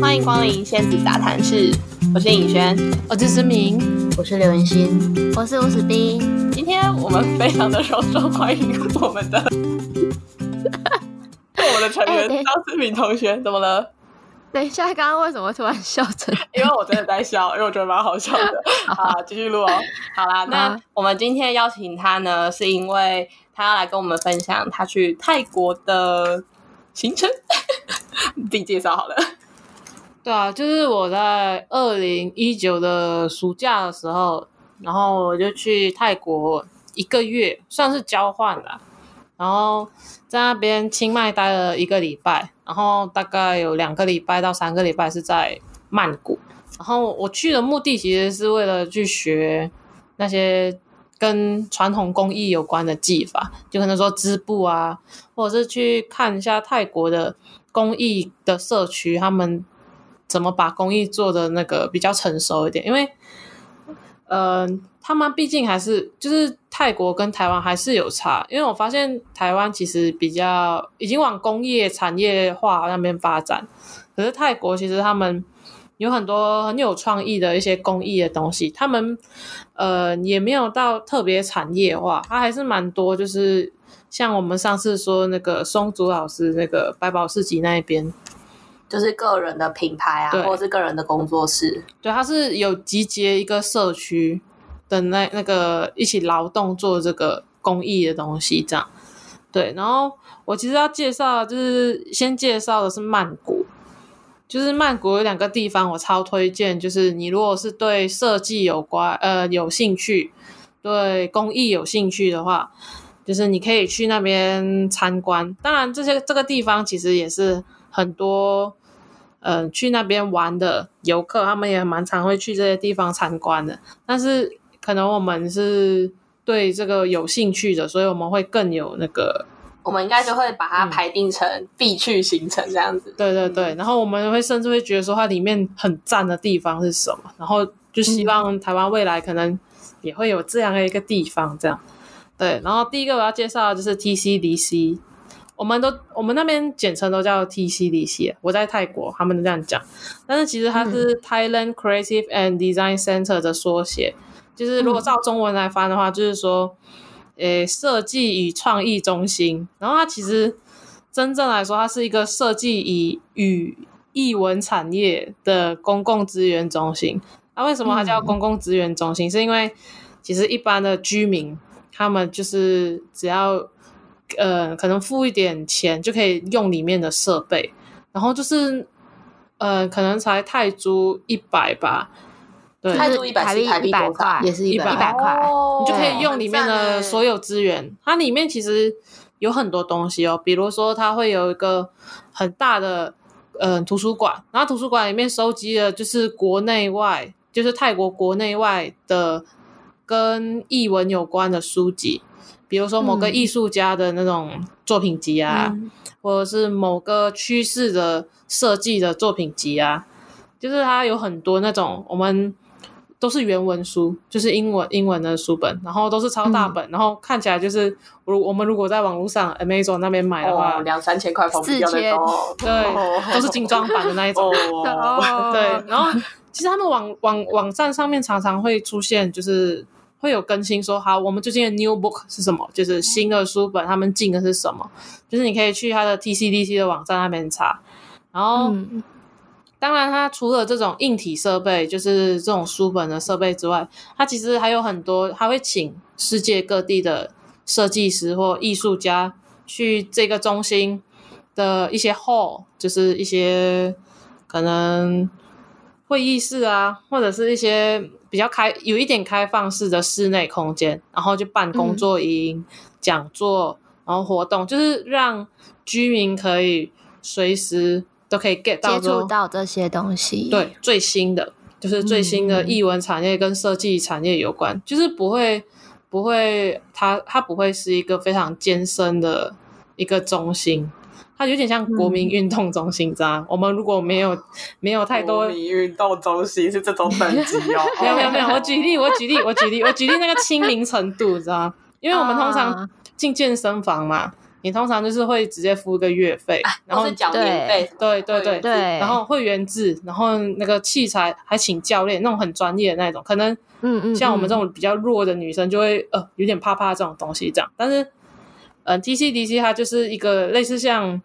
欢迎光临仙子杂谈室，我是尹轩，我是思明，我是刘文欣，我是吴子斌。今天我们非常的隆重欢迎我们的 我们的成员张思明同学，怎么了？等一下，刚刚为什么突然笑成？因为我真的在笑，因为我觉得蛮好笑的。好，继续录哦。好啦，那我们今天邀请他呢，是因为他要来跟我们分享他去泰国的行程，自己介绍好了。对啊，就是我在二零一九的暑假的时候，然后我就去泰国一个月，算是交换啦。然后在那边清迈待了一个礼拜，然后大概有两个礼拜到三个礼拜是在曼谷。然后我去的目的其实是为了去学那些跟传统工艺有关的技法，就可能说织布啊，或者是去看一下泰国的工艺的社区，他们怎么把工艺做的那个比较成熟一点，因为。呃，他们毕竟还是就是泰国跟台湾还是有差，因为我发现台湾其实比较已经往工业产业化那边发展，可是泰国其实他们有很多很有创意的一些工艺的东西，他们呃也没有到特别产业化，它还是蛮多，就是像我们上次说那个松竹老师那个百宝市集那一边。就是个人的品牌啊，或者是个人的工作室。对，它是有集结一个社区的那那个一起劳动做这个公益的东西，这样。对，然后我其实要介绍，就是先介绍的是曼谷，就是曼谷有两个地方我超推荐，就是你如果是对设计有关呃有兴趣，对公益有兴趣的话，就是你可以去那边参观。当然，这些这个地方其实也是很多。嗯，去那边玩的游客，他们也蛮常会去这些地方参观的。但是可能我们是对这个有兴趣的，所以我们会更有那个，我们应该就会把它排定成必去行程这样子。对对对，然后我们会甚至会觉得说它里面很赞的地方是什么，然后就希望台湾未来可能也会有这样的一个地方这样。对，然后第一个我要介绍的就是 TCDC。我们都我们那边简称都叫 TCDC，我在泰国，他们都这样讲。但是其实它是 Thailand Creative and Design Center 的缩写，就是如果照中文来翻的话，就是说，诶，设计与创意中心。然后它其实真正来说，它是一个设计与与艺文产业的公共资源中心。那为什么它叫公共资源中心？是因为其实一般的居民，他们就是只要。呃，可能付一点钱就可以用里面的设备，然后就是，呃，可能才泰铢一百吧，对，泰铢一百是台币多少？也是一百一百块，你就可以用里面的所有资源。它里面其实有很多东西哦，比如说它会有一个很大的呃图书馆，然后图书馆里面收集的就是国内外，就是泰国国内外的跟译文有关的书籍。比如说某个艺术家的那种作品集啊，或者是某个趋势的设计的作品集啊，就是它有很多那种，我们都是原文书，就是英文英文的书本，然后都是超大本，然后看起来就是，如我们如果在网络上 Amazon 那边买的话，两三千块，四千，对，都是精装版的那一种，对，然后其实他们网网网站上面常常会出现，就是。会有更新说好，我们最近的 new book 是什么？就是新的书本，他们进的是什么？就是你可以去他的 TCDC 的网站那边查。然后，当然，它除了这种硬体设备，就是这种书本的设备之外，它其实还有很多，他会请世界各地的设计师或艺术家去这个中心的一些 hall，就是一些可能会议室啊，或者是一些。比较开有一点开放式的室内空间，然后就办工作营、讲座，然后活动，就是让居民可以随时都可以 get 到接触到这些东西。对，最新的就是最新的译文产业跟设计产业有关，就是不会不会，它它不会是一个非常艰深的一个中心。它有点像国民运动中心，知道我们如果没有没有太多国民运动中心是这种等级哦。没有没有没有，我举例我举例我举例我举例那个亲民程度，知道因为我们通常啊。进健身房嘛，你通常就是会直接付一个月费，然后都是缴年费，对对对对然后会员制，然后那个器材还请教练，那种很专业的那种，可能嗯嗯，像我们这嗯。种比较弱的女生就会呃有点怕怕这种东西这样，但是呃 TCDC 它就是一个类似像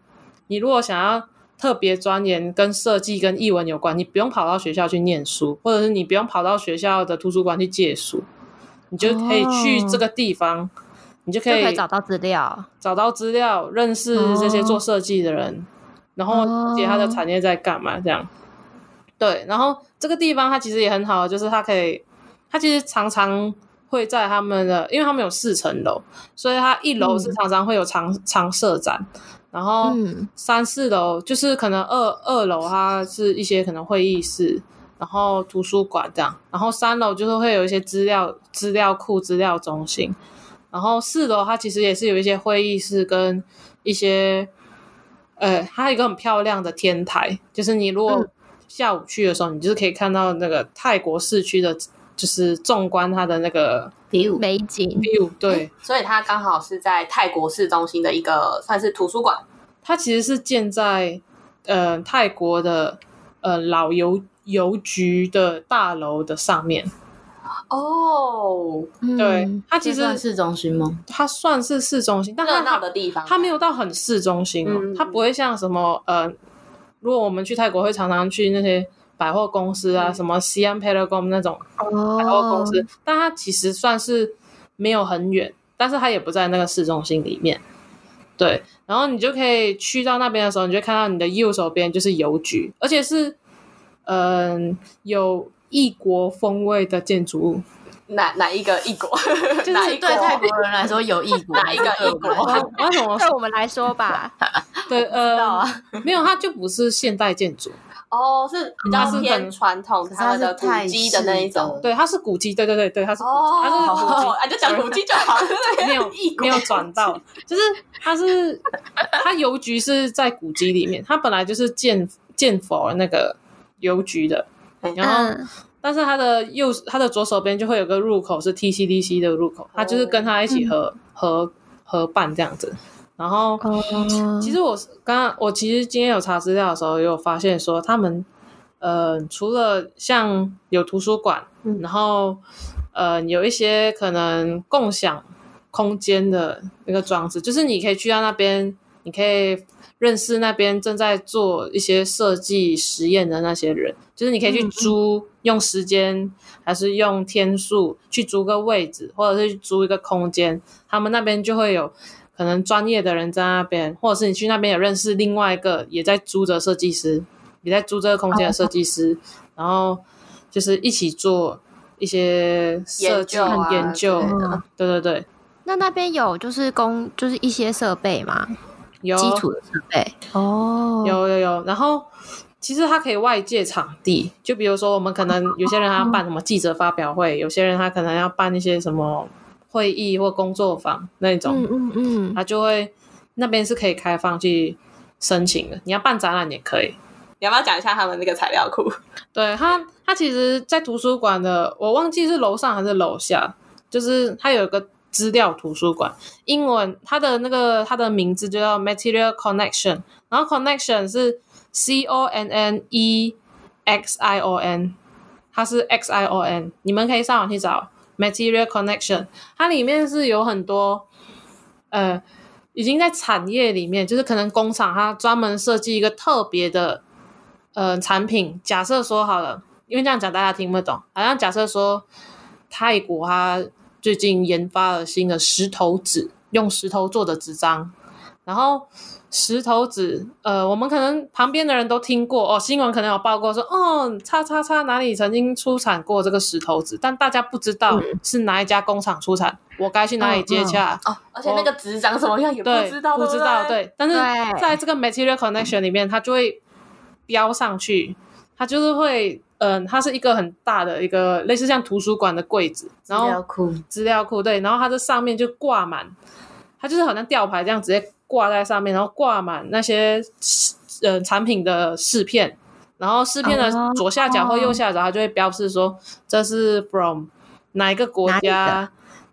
你如果想要特别钻研跟设计跟译文有关，你不用跑到学校去念书，或者是你不用跑到学校的图书馆去借书，你就可以去这个地方，你就可以就可以找到资料。找到资料，认识这些做设计的人，然后了解他的产业在干嘛，这样。对，然后这个地方它其实也很好，就是它可以，它其实常常会在他们的，因为他们有四层楼，所以它一楼是常常会有常、常设展，然后嗯。三四楼就是可能二二楼它是一些可能会议室，然后图书馆这样，然后三楼就是会有一些资料资料库、资料中心，然后四楼它其实也是有一些会议室跟一些，呃，它有一个很漂亮的天台，就是你如果嗯。下午去的时候，你就是可以看到那个泰国市区的，就是纵观它的那个比武，美景，view，对，所以它刚好是在泰国市中心的一个算是图书馆。它其实是建在呃泰国的呃老邮邮局的大楼的上面，哦，对嗯，它其实算市中心吗？它算是市中心，但热闹它的地方，它没有到很市中心哦，嗯。它不会像什么呃，如果我们去泰国会常常去那些百货公司啊，嗯什么西安 Paragon 那种哦百货公司，但它其实算是没有很远，但是它也不在那个市中心里面。对，然后你就可以去到那边的时候，你就看到你的右手边就是邮局，而且是嗯、有异国风味的建筑物。哪哪一个异国？就是 对泰国人来说有异国，哪一个异国那？对我们来说吧，对，呃啊，没有，它就不是现代建筑，哦，是比较偏传统，它他们的古迹的那一种。对，它是古迹，对对对对，它是古迹，它是古迹，哦，啊，就讲古迹就好了，没有 没有转到，就是它是它邮局是在古迹里面，它本来就是建建佛那个邮局的，然后、嗯。但是它的右它的左手边就会有个入口是 TCDC 的入口，它就是跟它一起合、合合办这样子，然后。哦，其实我刚刚我其实今天有查资料的时候，也有发现说他们呃除了像有图书馆，嗯然后呃有一些可能共享空间的那个装置，就是你可以去到那边，你可以认识那边正在做一些设计实验的那些人，就是你可以去租用时间还是用天数去租个位置，或者是租一个空间，他们那边就会有。可能专业的人在那边，或者是你去那边有认识另外一个也在租着设计师，也在租这个空间的设计师，然后就是一起做一些设计研究啊研究。对。对对，那那边有就是工就是一些设备吗，有。基础的设备？哦，有有有，然后其实它可以外借场地，就比如说我们可能有些人他要办什么记者发表会，有些人他可能要办一些什么会议或工作坊那种，嗯嗯嗯，他就会那边是可以开放去申请的。你要办展览也可以。你要不要讲一下他们那个材料库？对他，他其实，在图书馆的，我忘记是楼上还是楼下，就是他有一个资料图书馆，英文它的那个它的名字就叫 Material Connection，然后 Connection 是 C O N N E X I O N，它是 X I O N，你们可以上网去找 Material Connection，它里面是有很多呃。已经在产业里面，就是可能工厂它专门设计一个特别的呃产品。假设说好了，因为这样讲大家听不懂。好像假设说泰国它最近研发了新的石头纸，用石头做的纸张，然后石头子，呃，我们可能旁边的人都听过哦，新闻可能有报过说，哦，叉叉叉哪里曾经出产过这个石头子，但大家不知道是哪一家工厂出产，我该去哪里接洽？哦，而且那个纸长什么样也不，知道，不知道，对？对。但是在这个 material connection 里面，它就会标上去，它就是会，嗯、它是一个很大的一个类似像图书馆的柜子，然后资料库。资料库，对，然后它这上面就挂满，它就是好像吊牌这样直接挂在上面，然后挂满那些呃产品的试片，然后试片的哦左下角或右下角，它就会标示说这是 from 哪一个国家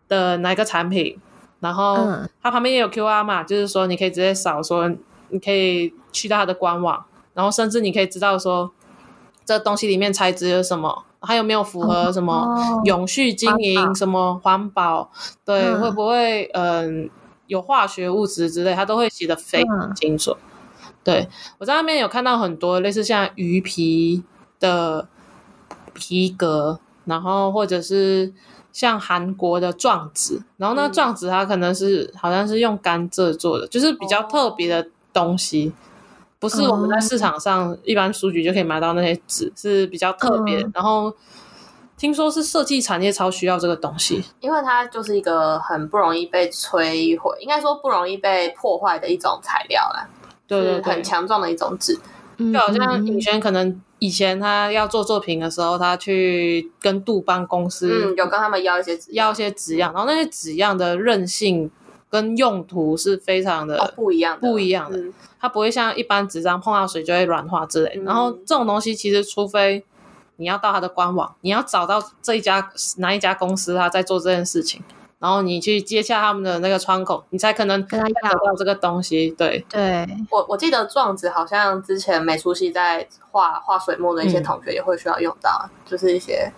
的哪一个产品，然后嗯它旁边也有 QR 码，就是说你可以直接扫，说你可以去到它的官网，然后甚至你可以知道说这东西里面材质有什么，还有没有符合什么哦永续经营、什么环保，对，嗯会不会嗯有化学物质之类，它都会写的非常嗯。清楚。对我在那边有看到很多类似像鱼皮的皮革，然后或者是像韩国的状纸，然后那嗯。状纸它可能是好像是用甘蔗做的，就是比较特别的东西，不是我们在市场上一般书局就可以买到那些纸，是比较特别。嗯。然后听说是设计产业超需要这个东西，因为它就是一个很不容易被摧毁，应该说不容易被破坏的一种材料啦，对对对。很，强壮的一种纸。嗯就好像嗯尹轩可能以前他要做作品的时候，他去跟杜邦公司嗯，有跟他们要一些纸要一些纸样，然后那些纸样的韧性跟用途是非常的哦不一样的，不一样的。嗯。它不会像一般纸张碰到水就会软化之类的。嗯。然后这种东西其实，除非你要到他的官网，你要找到这一家哪一家公司他在做这件事情，然后你去接洽他们的那个窗口，你才可能跟他要得到这个东西。对，对，我我记得状子好像之前美术系在画画水墨的一些嗯同学也会需要用到，就是一些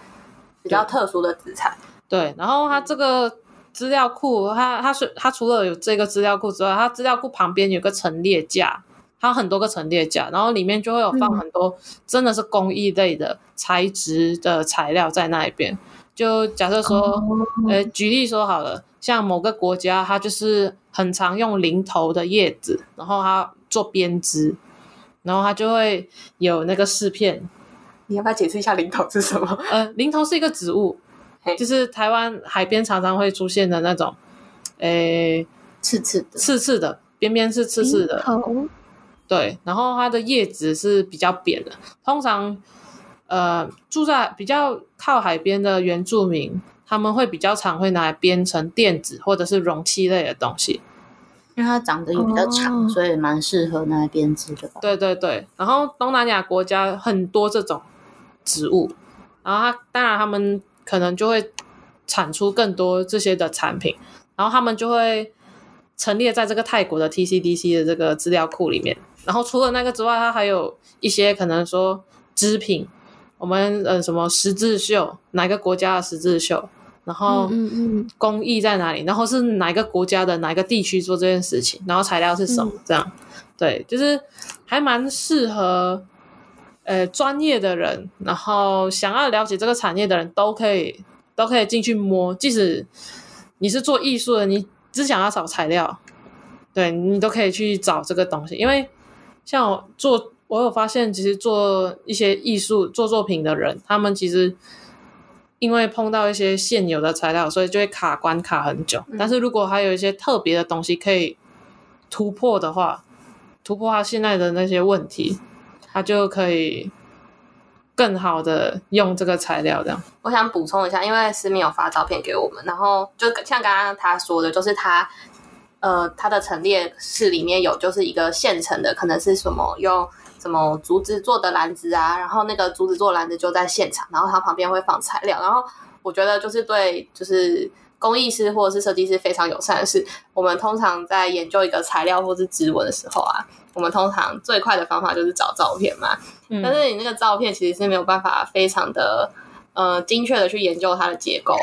比较特殊的资产。对，然后它这个资料库，它它是它除了有这个资料库之外，它资料库旁边有个陈列架，它很多个陈列架，然后里面就会有放嗯很多真的是工艺类的材质的材料在那一边。就假设说，哦。呃，举例说好了，像某个国家，它就是很常用零头的叶子，然后它做编织，然后它就会有那个饰片，你要不要解释一下零头是什么？呃，零头是一个植物，就是台湾海边常常会出现的那种，诶，刺刺的，刺刺的，边边是刺刺的，头对。然后它的叶子是比较扁的，通常，呃，住在比较靠海边的原住民，他们会比较常会拿来编成垫子或者是容器类的东西。因为它长得也比较长，哦所以蛮适合拿来编织的吧。对对对，然后东南亚国家很多这种植物，然后它当然他们可能就会产出更多这些的产品，然后他们就会陈列在这个泰国的 TCDC 的这个资料库里面。然后除了那个之外，它还有一些可能说织品，我们呃什么十字绣，哪个国家的十字绣，然后嗯嗯嗯。工艺在哪里，然后是哪个国家的哪个地区做这件事情，然后材料是什么，这样，对，就是还蛮适合呃专业的人，然后想要了解这个产业的人都可以都可以进去摸，即使你是做艺术的，你只想要找材料，对你都可以去找这个东西，因为像我做，我有发现，其实做一些艺术做作品的人，他们其实因为碰到一些现有的材料，所以就会卡关卡很久。嗯但是如果还有一些特别的东西可以突破的话，突破他现在的那些问题，他就可以更好的用这个材料，这样。我想补充一下，因为思明有发照片给我们，然后就像刚刚他说的，就是他呃它的陈列室里面有就是一个现成的，可能是什么用什么竹子做的篮子啊，然后那个竹子做篮子就在现场，然后它旁边会放材料，然后我觉得就是对就是。工艺师或者是设计师非常友善的是，我们通常在研究一个材料或是指纹的时候啊，我们通常最快的方法就是找照片嘛。但是你那个照片其实是没有办法非常的呃精确的去研究它的结构，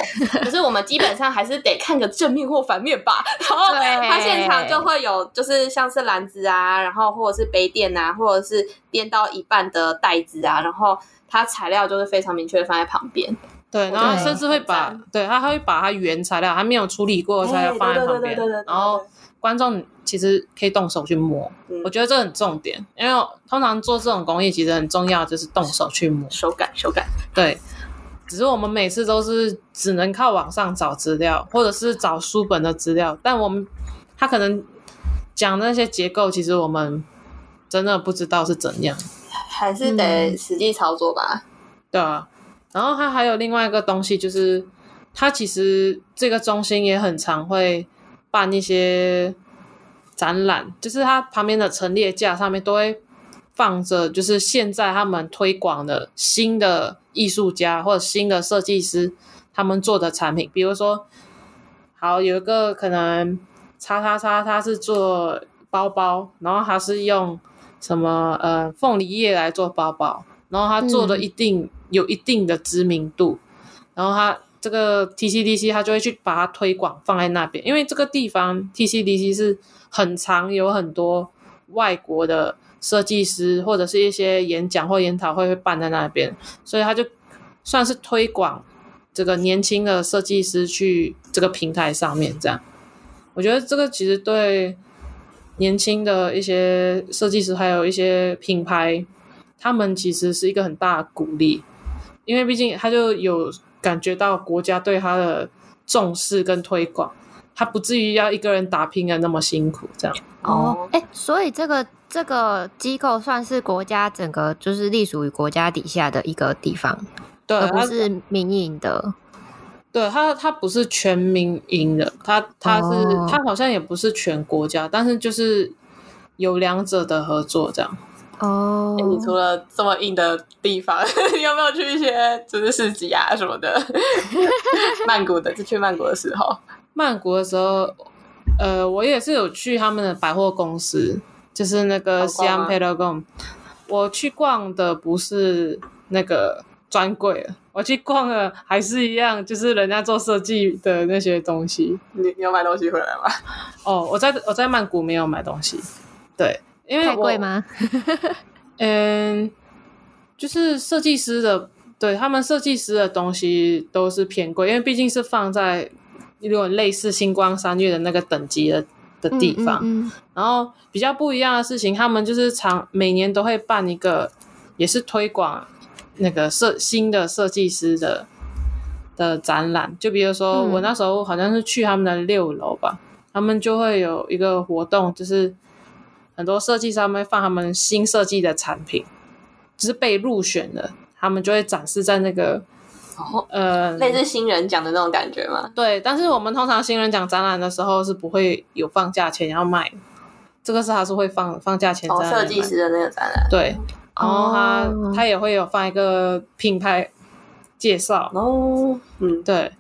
可是我们基本上还是得看个正面或反面吧。然后它现场就会有就是像是篮子啊，然后或者是杯垫啊，或者是颠到一半的袋子啊，然后它材料就是非常明确的放在旁边。对，然后甚至会把对他会把它原材料还没有处理过的材料哎放在旁边对对对对对对，然后观众其实可以动手去摸，嗯我觉得这很重点，因为通常做这种工艺其实很重要，就是动手去摸。手感手感，对，只是我们每次都是只能靠网上找资料，或者是找书本的资料，但我们他可能讲那些结构，其实我们真的不知道是怎样。还是得实际操作吧。对啊，然后它还有另外一个东西，就是它其实这个中心也很常会办一些展览，就是它旁边的陈列架上面都会放着，就是现在他们推广的新的艺术家或者新的设计师他们做的产品，比如说。好有一个可能叉叉叉，他是做包包，然后他是用什么呃凤梨叶来做包包，然后他做的一定、有一定的知名度，然后他这个 TCDC 他就会去把它推广放在那边，因为这个地方 TCDC 是很常有很多外国的设计师或者是一些演讲或研讨会会办在那边，所以他就算是推广这个年轻的设计师去这个平台上面这样。我觉得这个其实对年轻的一些设计师还有一些品牌，他们其实是一个很大的鼓励，因为毕竟他就有感觉到国家对他的重视跟推广，他不至于要一个人打拼的那么辛苦这样。哦，哎、所以这个这个机构算是国家整个就是隶属于国家底下的一个地方，对，而不是民营的。对它，它不是全民营的，它它是、哦他好像也不是全国家，但是就是有两者的合作这样。哦欸，你除了这么硬的地方，你 有没有去一些就是市集啊什么的？曼谷的，就去曼谷的时候，曼谷的时候，呃，我也是有去他们的百货公司，就是那个好 s 逛 i a 吗 m p e d a g o n 我去逛的不是那个专柜，我去逛的还是一样，就是人家做设计的那些东西。你你有买东西回来吗？哦，我在我在曼谷没有买东西，对，因为太我贵吗？嗯，就是设计师的，对他们设计师的东西都是偏贵，因为毕竟是放在有点类似星光三月的那个等级的的地方。嗯嗯然后比较不一样的事情，他们就是常每年都会办一个，也是推广那个设新的设计师的的展览。就比如说，嗯我那时候好像是去他们的六楼吧，他们就会有一个活动，就是很多设计师他们会放他们新设计的产品，就是被入选的，他们就会展示在那个哦，呃类似新人奖的那种感觉吗？对，但是我们通常新人奖展览的时候是不会有放价钱要卖，这个是还是会放放价钱哦，设计师的那个展览。对，然后他、哦他也会有放一个品牌介绍，哦，嗯，对，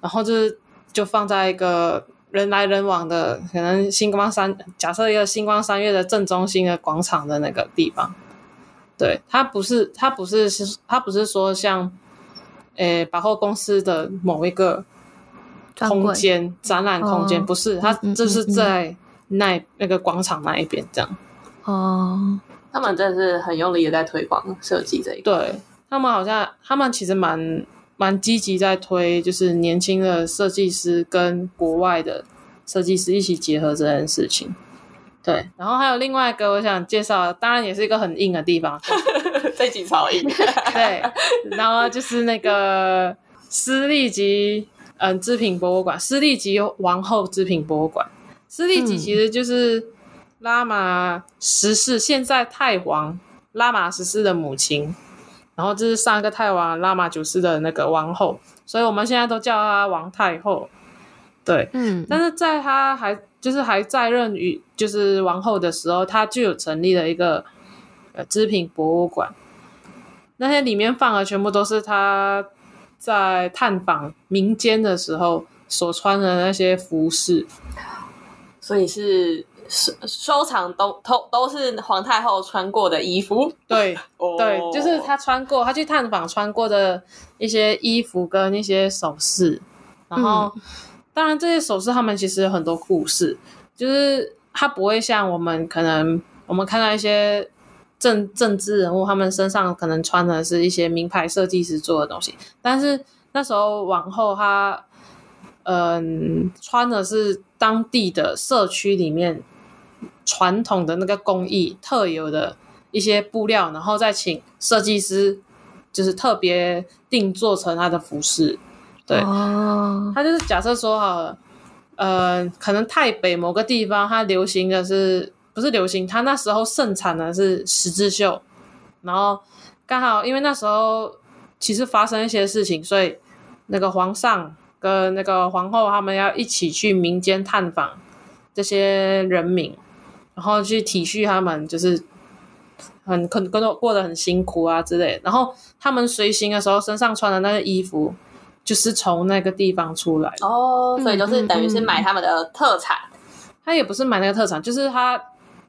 然后就是就放在一个人来人往的，可能星光三假设一个星光三月的正中心的广场的那个地方，对，它不是它不是是它不是说像，诶百货公司的某一个空间展览空间，哦不是它就是嗯嗯在那那个广场那一边这样。哦，他们真的是很用力的在推广设计这一块。对他们好像，他们其实蛮蛮积极在推，就是年轻的设计师跟国外的设计师一起结合这件事情。对，然后还有另外一个我想介绍，当然也是一个很硬的地方，这集超硬。对，然后就是那个私立级嗯织品博物馆，私立级王后织品博物馆，私立级嗯其实就是拉玛十世，现在太皇拉玛十世的母亲，然后这是上一个太王拉玛九世的那个王后，所以我们现在都叫她王太后。对，嗯，但是在她还就是还在任于就是王后的时候，她就有成立了一个呃织品博物馆，那些里面放的全部都是他在探访民间的时候所穿的那些服饰。所以是收收藏都都都是皇太后穿过的衣服。对 哦对，就是她穿过，她去探访穿过的一些衣服跟一些首饰，然后、当然这些首饰他们其实有很多故事，就是它不会像我们可能我们看到一些政政治人物，他们身上可能穿的是一些名牌设计师做的东西，但是那时候往后他嗯穿的是当地的社区里面传统的那个工艺特有的一些布料，然后再请设计师就是特别定做成他的服饰。对，哦，它就是假设说好了，呃，可能台北某个地方它流行的是不是流行？他那时候盛产的是十字绣，然后刚好因为那时候其实发生一些事情，所以那个皇上跟那个皇后他们要一起去民间探访这些人民，然后去体恤他们，就是很可能过过得很辛苦啊之类的。然后他们随行的时候身上穿的那个衣服。就是从那个地方出来的。哦，所以就是等于是买他们的特产他也不是买那个特产，就是他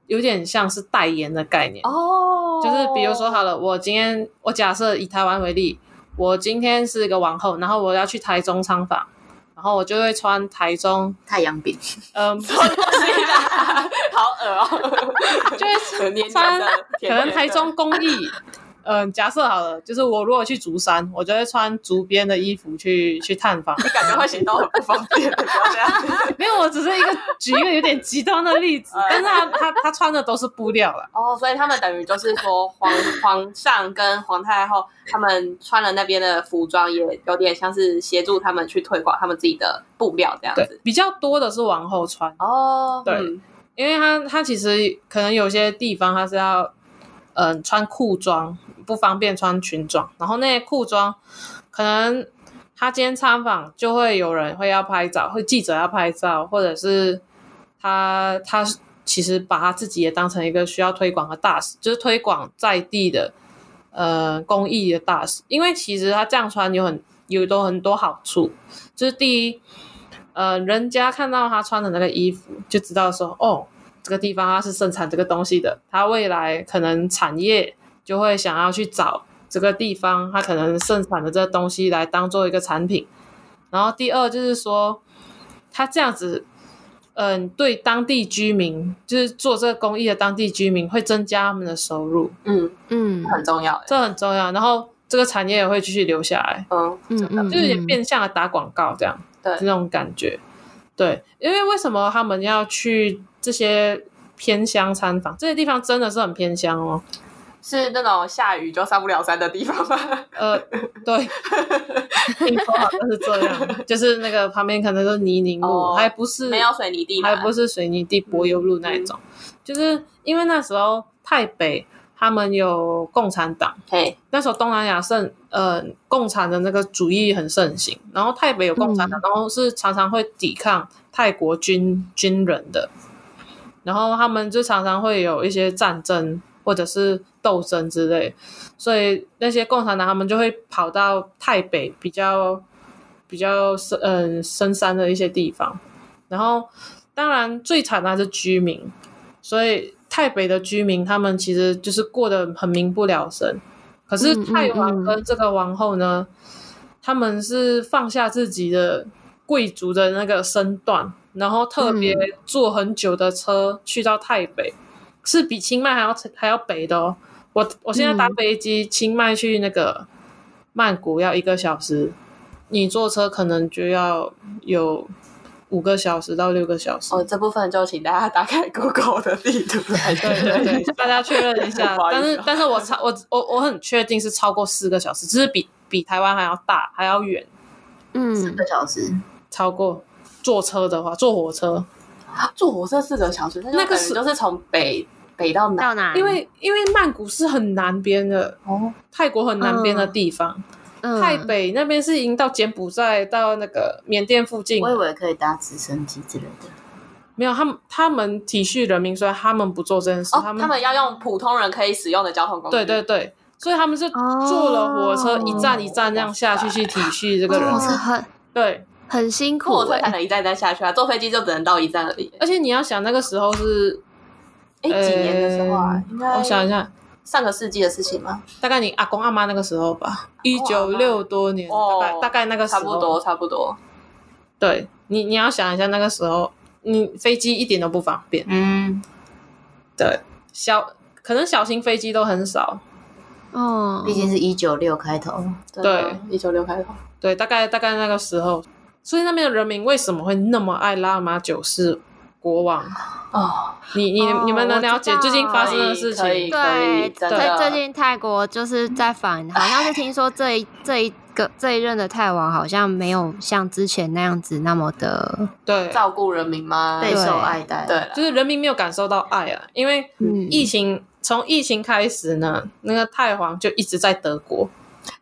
有点像是代言的概念。哦，就是比如说好了，我今天我假设以台湾为例，我今天是一个王后，然后我要去台中仓房，然后我就会穿台中，太阳饼，嗯，好恶哦，就会穿，可能台中工艺，嗯、假设好了，就是我如果去竹山，我就会穿竹编的衣服去去探访。你感觉会行动很不方便，不要这样。没有，我只是一个举一个有点极端的例子，但是他他他穿的都是布料了。哦，所以他们等于就是说皇皇上跟皇太后他们穿了那边的服装，也有点像是协助他们去推广他们自己的布料这样子。，比较多的是王后穿，哦，对嗯因为他他其实可能有些地方他是要嗯、穿裤装，不方便穿裙装，然后那些裤装可能他今天参访就会有人会要拍照，会记者要拍照，或者是他他其实把他自己也当成一个需要推广的大使，就是推广在地的呃公益的大使，因为其实他这样穿有很有都很多好处，就是第一。呃，人家看到他穿的那个衣服，就知道说，哦，这个地方它是生产这个东西的，它未来可能产业就会想要去找这个地方，它可能盛产的这个东西来当做一个产品。然后第二就是说，它这样子，嗯、对当地居民，就是做这个公益的当地居民会增加他们的收入，嗯，嗯很重要。这很重要。然后这个产业也会继续留下来，嗯，嗯嗯，就有点嗯变相的打广告这样。对这种感觉。对，因为为什么他们要去这些偏乡参访？这些地方真的是很偏乡哦。是那种下雨就上不了山的地方吗？呃，对，听说好像是这样，就是那个旁边可能都是泥泞路，哦还不是没有水泥地，还不是水泥地柏油路那一种，就是因为那时候太北他们有共产党。嘿，那时候东南亚盛，呃，共产的那个主义很盛行，然后泰北有共产党，然后是常常会抵抗泰国军军人的，然后他们就常常会有一些战争或者是斗争之类，所以那些共产党他们就会跑到泰北比较比较深嗯深山的一些地方，然后当然最惨的还是居民，所以泰北的居民他们其实就是过得很民不聊生。可是泰王嗯跟这个王后呢，他们是放下自己的贵族的那个身段，然后特别坐很久的车去到泰北，是比清迈还要还要北的哦。我我现在搭嗯飞机，清迈去那个曼谷要一个小时，你坐车可能就要有五个小时到六个小时。哦，这部分就请大家打开 Google 的地图来对对对，大家确认一下。但是但是我超我我我很确定是超过四个小时，只是比比台湾还要大还要远，嗯。四嗯个小时，超过坐车的话，坐火车，坐火车四个小时，那那个是个是就是从北北到南到哪？因为因为曼谷是很南边的，哦，泰国很南边的地方，嗯。泰北那边是已经到柬埔寨到那个缅甸附近。我以，为可以搭直升机之类的。没有他们他们体恤人民，所以他们不做这件事，哦，他们他们要用普通人可以使用的交通工具，对对对。所以他们是哦坐了火车一站一站这样下去去体恤这个人，对，很辛苦火车才哎，能一站一站下去啊，坐飞机就只能到一站而已。而且你要想那个时候是哎，几年的时候啊呃？应该我想一下，上个世纪的事情吗？大概你阿公阿妈那个时候吧，一九六多年，哦大概大概那个时候，差不多，差不多。对你你要想一下那个时候，你飞机一点都不方便，嗯，对，小可能小型飞机都很少，哦，毕竟是一九六开头，对，一九六开头。对，大概大概那个时候，所以那边的人民为什么会那么爱拉玛九世国王？哦，你你、哦你们能了解最近发生的事情？对，真最最近泰国就是在反，好像是听说这一这一个这一任的泰王好像没有像之前那样子那么的，对，照顾人民吗？备受爱戴。对，就是人民没有感受到爱啊，因为嗯，疫情从疫情开始呢，那个泰皇就一直在德国，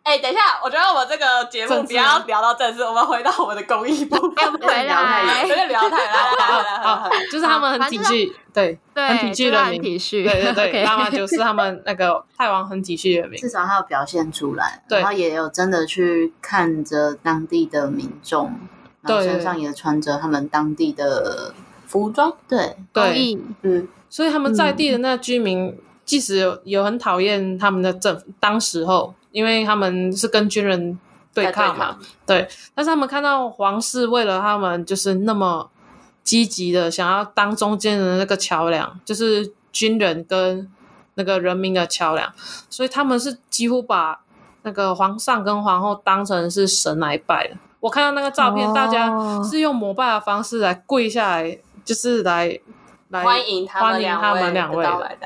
哎、等一下，我觉得我们这个节目不要聊到政治，我们回到我们的公益部。分。又回来有，点聊太来来来来来好，就是他们很体恤，对，对，很体恤人民，体恤，对对对拉玛九是他们那个泰王很体恤人民，至少他有表现出来，对然后也有真的去看着当地的民众，然后对身上也穿着他们当地的，服装，对，对，公益，嗯，所以他们在地的那居民，即使有有很讨厌他们的政府，当时候，因为他们是跟军人对抗嘛，对，但是他们看到皇室为了他们就是那么积极的想要当中间的那个桥梁，就是军人跟那个人民的桥梁，所以他们是几乎把那个皇上跟皇后当成是神来拜的。我看到那个照片，哦大家是用膜拜的方式来跪下来，就是来来欢迎他们欢迎他们两位的的到来，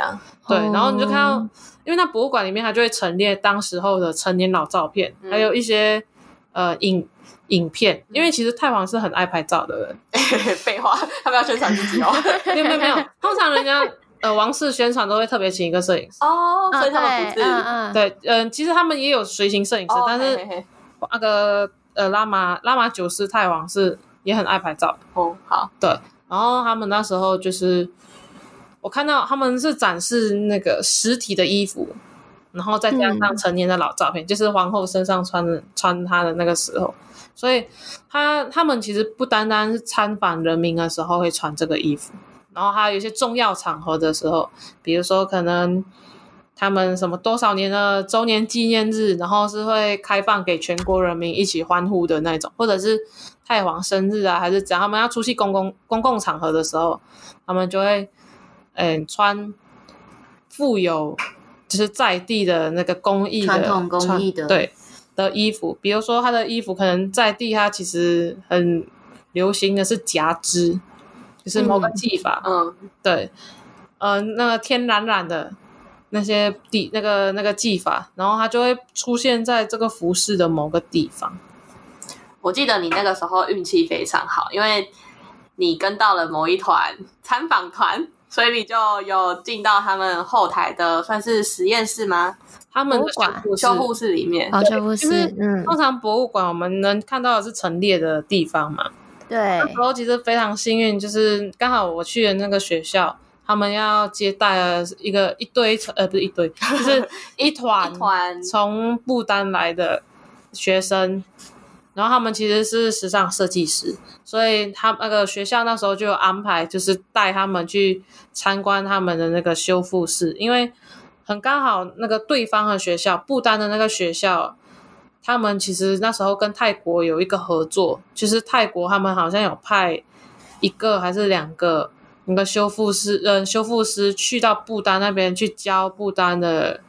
对，然后你就看到哦，因为那博物馆里面它就会陈列当时候的成年老照片，嗯还有一些呃影影片。因为其实太皇是很爱拍照的人，废话，他们要宣传自己哦。没有没有没有，通常人家呃王室宣传都会特别请一个摄影师。哦，嗯所以他们不是。嗯嗯，对，嗯、其实他们也有随行摄影师，哦但是那个呃拉玛拉玛九世太皇是也很爱拍照。哦，好，对，然后他们那时候就是我看到他们是展示那个实体的衣服，然后再加上成年的老照片，就是皇后身上穿的穿她的那个时候，所以他他们其实不单单是参访人民的时候会穿这个衣服，然后还有一些重要场合的时候，比如说可能。他们什么多少年的周年纪念日，然后是会开放给全国人民一起欢呼的那种，或者是太皇生日啊，还是怎样？他们要出席公共公共场合的时候，他们就会嗯穿富有就是在地的那个工艺的传统工艺的对的衣服，比如说他的衣服可能在地，他其实很流行的是夹织，就是某个技法，嗯，对，呃，那个天然染的那些地那个那个技法，然后它就会出现在这个服饰的某个地方。我记得你那个时候运气非常好，因为你跟到了某一团参访团，所以你就有进到他们后台的算是实验室吗？他们的博物馆修复室修护室里面。好修护室，嗯，通常博物馆我们能看到的是陈列的地方嘛。对，那时候其实非常幸运，就是刚好我去的那个学校，他们要接待了一个一堆呃不是一堆，就是一团一团从不丹来的学生，然后他们其实是时尚设计师，所以他那个学校那时候就有安排，就是带他们去参观他们的那个修复室，因为很刚好那个对方的学校，不丹的那个学校。他们其实那时候跟泰国有一个合作，就是泰国他们好像有派一个还是两个那个修复师，呃，修复师去到不丹那边去教不丹的，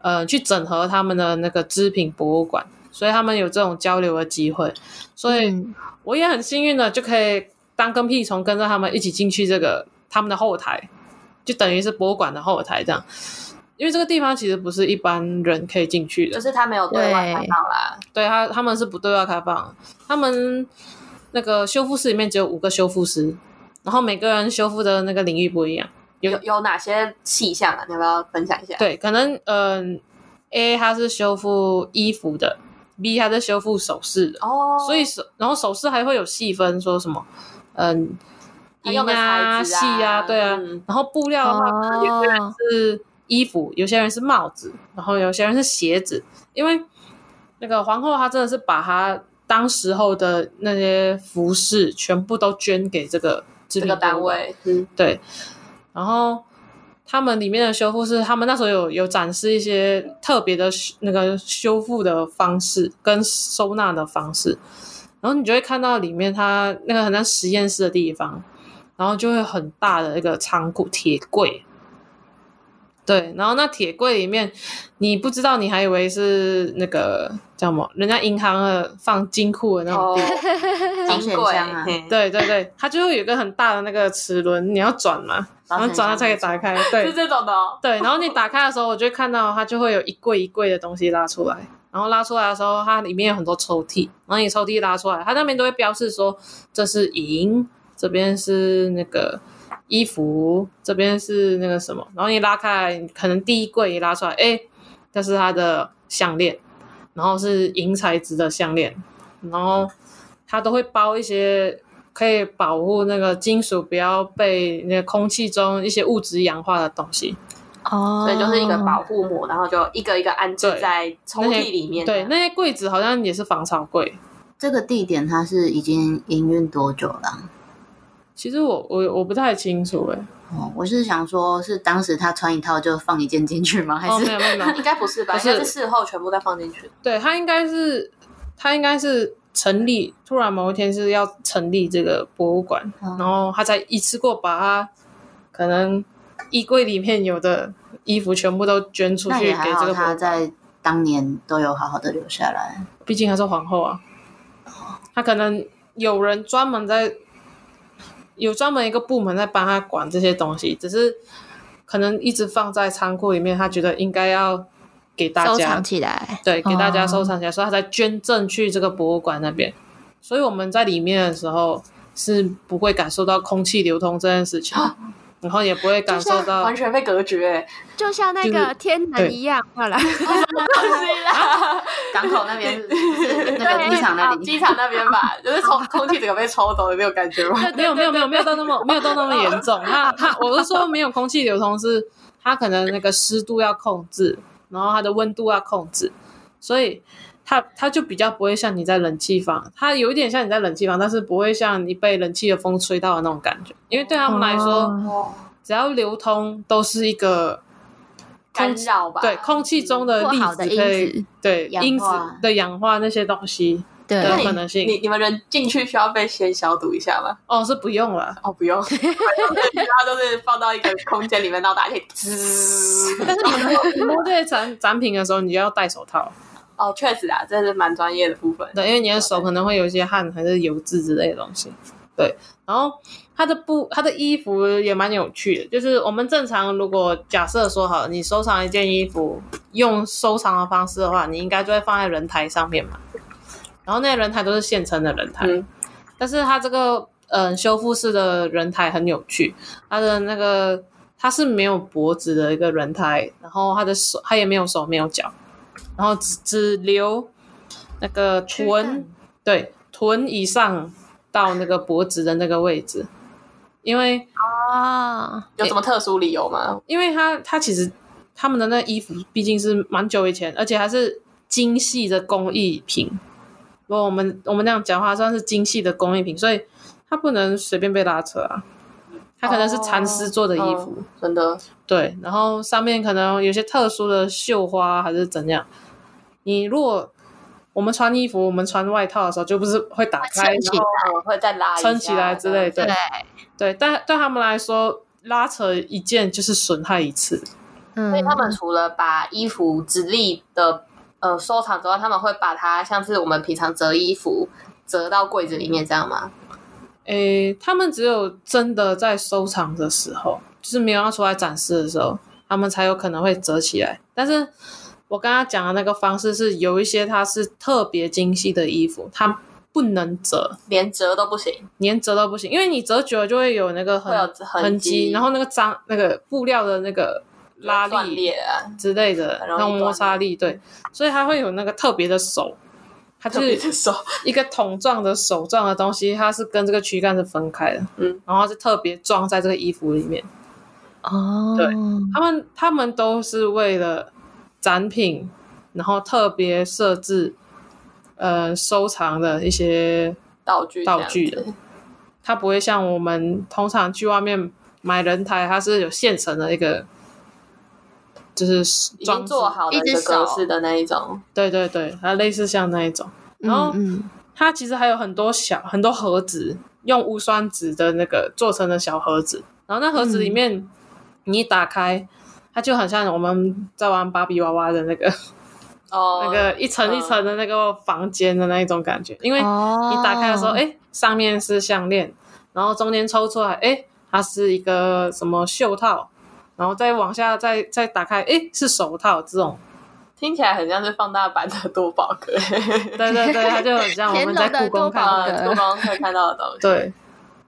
呃，去整合他们的那个织品博物馆，所以他们有这种交流的机会，所以嗯。我也很幸运的就可以当跟屁虫跟着他们一起进去这个他们的后台，就等于是博物馆的后台这样。因为这个地方其实不是一般人可以进去的，就是他没有对外开放啦，对他他们是不对外开放，他们那个修复室里面只有五个修复师，然后每个人修复的那个领域不一样。有有有哪些细项啊？你要不要分享一下？，对，可能嗯、a 他是修复衣服的，B 他是修复首饰的，哦，所以首然后首饰还会有细分，说什么嗯银啊、材质啊细啊，对啊。嗯然后布料的话，可能有些人哦，是衣服，有些人是帽子，然后有些人是鞋子，因为那个皇后她真的是把她当时候的那些服饰全部都捐给这个织这个单位，嗯，对，然后他们里面的修复是他们那时候有有展示一些特别的那个修复的方式跟收纳的方式，然后你就会看到里面它那个很像实验室的地方，然后就会很大的一个仓库铁柜。对，然后那铁柜里面，你不知道，你还以为是那个叫什么，人家银行的放金库的那种 金柜啊嘿对对对，它就会有一个很大的那个齿轮，你要转嘛，然后转了才可以打开。对 是这种的哦。对，然后你打开的时候，我就会看到它就会有一柜一柜的东西拉出来，然后拉出来的时候，它里面有很多抽屉，然后你抽屉拉出来，它那边都会标示说这是银，这边是那个衣服，这边是那个什么，然后你拉开来，可能第一柜一拉出来，哎，这是它的项链，然后是银材质的项链，然后它都会包一些可以保护那个金属不要被那个空气中一些物质氧化的东西。哦，所以，就是一个保护膜，然后就一个一个安置在抽屉里面。对，那些柜子好像也是防潮柜。这个地点它是已经营运多久了？其实我我我不太清楚哎、哦，我是想说，是当时他穿一套就放一件进去吗？还哦，是、没有没有没有，应该不是吧？不是应该是事后全部再放进去。对他应该是他应该是成立，突然某一天是要成立这个博物馆，嗯然后他才一次过把他可能衣柜里面有的衣服全部都捐出去给这个博物馆。他在当年都有好好的留下来。毕竟她是皇后啊，她可能有人专门在有专门一个部门在帮他管这些东西，只是可能一直放在仓库里面，他觉得应该要给大家收藏起来。对，给大家收哦藏起来，所以他才捐赠去这个博物馆那边。所以我们在里面的时候是不会感受到空气流通这件事情，然后也不会感受到完全被隔绝。就像那就是个天对能一样，后来 港口那边 那个机场那里，机场那边吧，就是从空气整个被抽走的那种感觉吗？没有没有没有没有到那么没有到那么严重。我是说没有空气流通，是它可能那个湿度要控制，然后它的温度要控制，所以它它就比较不会像你在冷气房，它有一点像你在冷气房，但是不会像你被冷气的风吹到的那种感觉，因为对他们来说，哦，只要流通都是一个干扰吧？对空气中的粒子可以子对因子的氧化那些东西的对，可能性你你们人进去需要被先消毒一下吗？哦是不用了。哦，不用，它都是放到一个空间里面，然后大家可以滋。但是你摸你摸这些展展品的时候，你就要戴手套，哦，确实啊，这是蛮专业的部分。对，因为你的手可能会有一些汗还是油渍之类的东西。对，然后它的布，它的衣服也蛮有趣的，就是我们正常如果假设说好，你收藏一件衣服，用收藏的方式的话，你应该就会放在人台上面嘛。然后那些人台都是现成的人台，嗯但是它这个嗯、呃修复式的人台很有趣，它的那个它是没有脖子的一个人台，然后它的手它也没有手没有脚，然后只只留那个臀对臀以上到那个脖子的那个位置，因为啊，有什么特殊理由吗？因为它它其实他们的那衣服毕竟是蛮久以前，而且还是精细的工艺品。如果我们我们那样讲话，算是精细的工艺品，所以它不能随便被拉扯啊。它可能是蚕丝做的衣服，嗯真的对，然后上面可能有些特殊的绣花还是怎样。你如果我们穿衣服，我们穿外套的时候，就不是会打开，然后哦会再拉撑起来之类对对，但对他们来说，拉扯一件就是损害一次。嗯，所以他们除了把衣服直立的呃收藏之外，他们会把它像是我们平常折衣服折到柜子里面这样吗？诶，他们只有真的在收藏的时候，就是没有要出来展示的时候，他们才有可能会折起来。但是我刚刚讲的那个方式是有一些它是特别精细的衣服，它不能折，连折都不行，连折都不行，因为你折久了就会有那个痕痕痕迹。然后那个脏那个布料的那个拉力之类的那种摩擦力，对，所以它会有那个特别的手，它就是手，一个桶状的手状的东西，它是跟这个躯干是分开的，嗯，然后是特别装在这个衣服里面。哦，对他们他们都是为了展品，然后特别设置呃收藏的一些，道具道具的它不会像我们通常去外面买人台，它是有现成的一个。就是已经做好的一个格手。式的那一种，对对对，它类似像那一种。然后嗯。它其实还有很多小很多盒子，用无酸纸的那个做成的小盒子，然后那盒子里面、你一打开，它就很像我们在玩芭比娃娃的那个、哦，那个一层一层的那个房间的那一种感觉，因为哦。你打开的时候，哎、上面是项链，然后中间抽出来，哎，它是一个什么袖套，然后再往下再再打开，哎，是手套这种。听起来很像是放大版的多宝格，对对对，它就很像我们在故宫看到的格呃，多宝会看到的东西。对，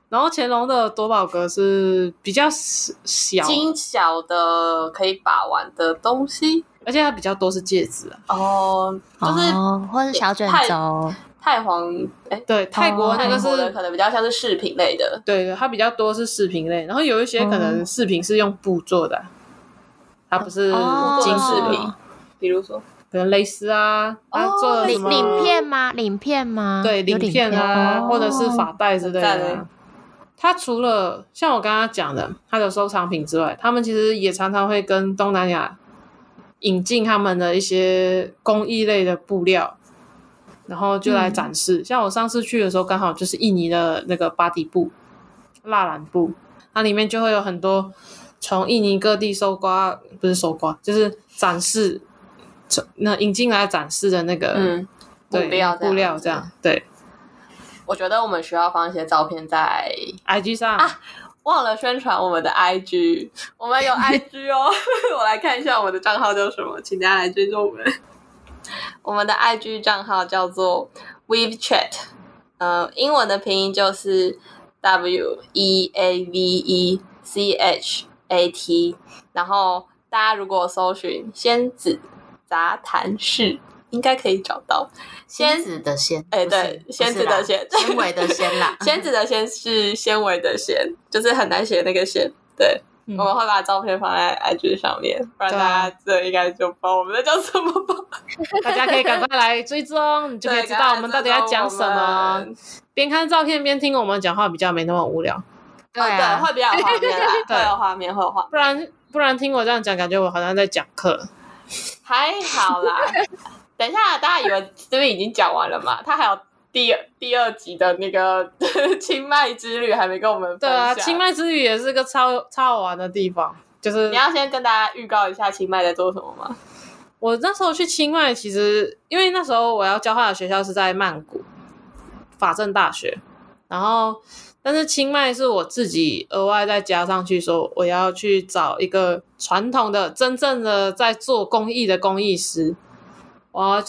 然后乾隆的多宝格是比较小，精小的可以把玩的东西，而且它比较多是戒指啊。哦，就是哦，或是小卷轴，太皇，哎，对，泰国那个是，可能比较像是饰品类的，对，它比较多是饰品类，然后有一些可能饰品是用布做的啊，它不是哦金饰品比如说可能蕾丝啊，啊做的什么鳞鳞片吗？领片吗？对，领片啊，哦或者是发带之类的啊。它除了像我刚刚讲的它的收藏品之外，他们其实也常常会跟东南亚引进他们的一些工艺类的布料，然后就来展示。像我上次去的时候，刚好就是印尼的那个巴迪布、蜡染布，它里面就会有很多从印尼各地收刮，不是收刮，就是展示，那引进来展示的那个，嗯，布对，料布料这样，对我觉得我们需要放一些照片在，，IG 上。啊忘了宣传我们的 IG，我们有 IG 哦，我来看一下我们的账号叫什么，请大家来追踪我们。我们的 IG 账号叫做 Weave Chat，呃，英文的拼音就是 W E A V E C H A T，然后大家如果搜寻“仙子杂谈室”，应该可以找到。仙子的仙，哎对仙子的仙纤维的 纤啦。仙子的仙是纤维的纤，就是很难写那个纤。对，嗯我们会把照片放在 IG 上面，不然大家这应该就不知道我们在讲什么吧。大家可以赶快来追踪，你就可以知道我们到底要讲什么。边看照片边听我们讲话，比较没那么无聊。对会比较有画面啦，对会有画面，会有画面，不然不然听我这样讲，感觉我好像在讲课。还好啦。等一下，大家以为这边已经讲完了嘛？他还有第第二集的那个 清迈之旅还没跟我们对啊，清迈之旅也是个超超好玩的地方。就是你要先跟大家预告一下清迈在做什么吗？我那时候去清迈，其实因为那时候我要交换的学校是在曼谷法政大学，然后但是清迈是我自己额外再加上去说，我要去找一个传统的、真正的在做公益的公益师，我要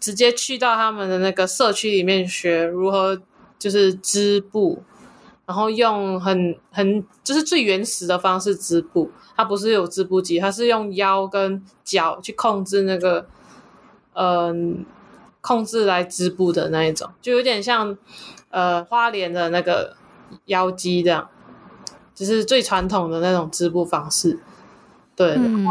直接去到他们的那个社区里面学如何就是织布，然后用很很就是最原始的方式织布，它不是有织布机，它是用腰跟脚去控制那个，嗯、控制来织布的那一种，就有点像呃花莲的那个腰机这样，就是最传统的那种织布方式。对，嗯，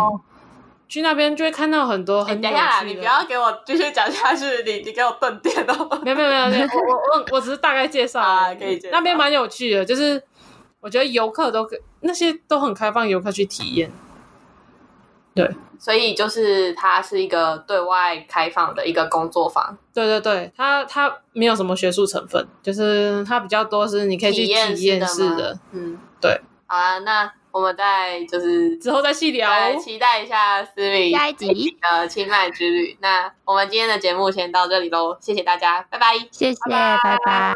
去那边就会看到很多哎、很有等一下啦，趣的。你不要给我继续讲下去，你你给我顿电哦。没有没有没有，我我我我只是大概介绍 啊可以介绍那边蛮有趣的，就是我觉得游客都可那些都很开放，游客去体验。对所以就是它是一个对外开放的一个工作坊，对对对，它它没有什么学术成分，就是它比较多是你可以去体验式的，。嗯，对。好啊，那我们再就是之后再细聊。期待一下思敏下一集的清迈之旅。那我们今天的节目先到这里喽，谢谢大家，拜拜。谢谢，拜拜。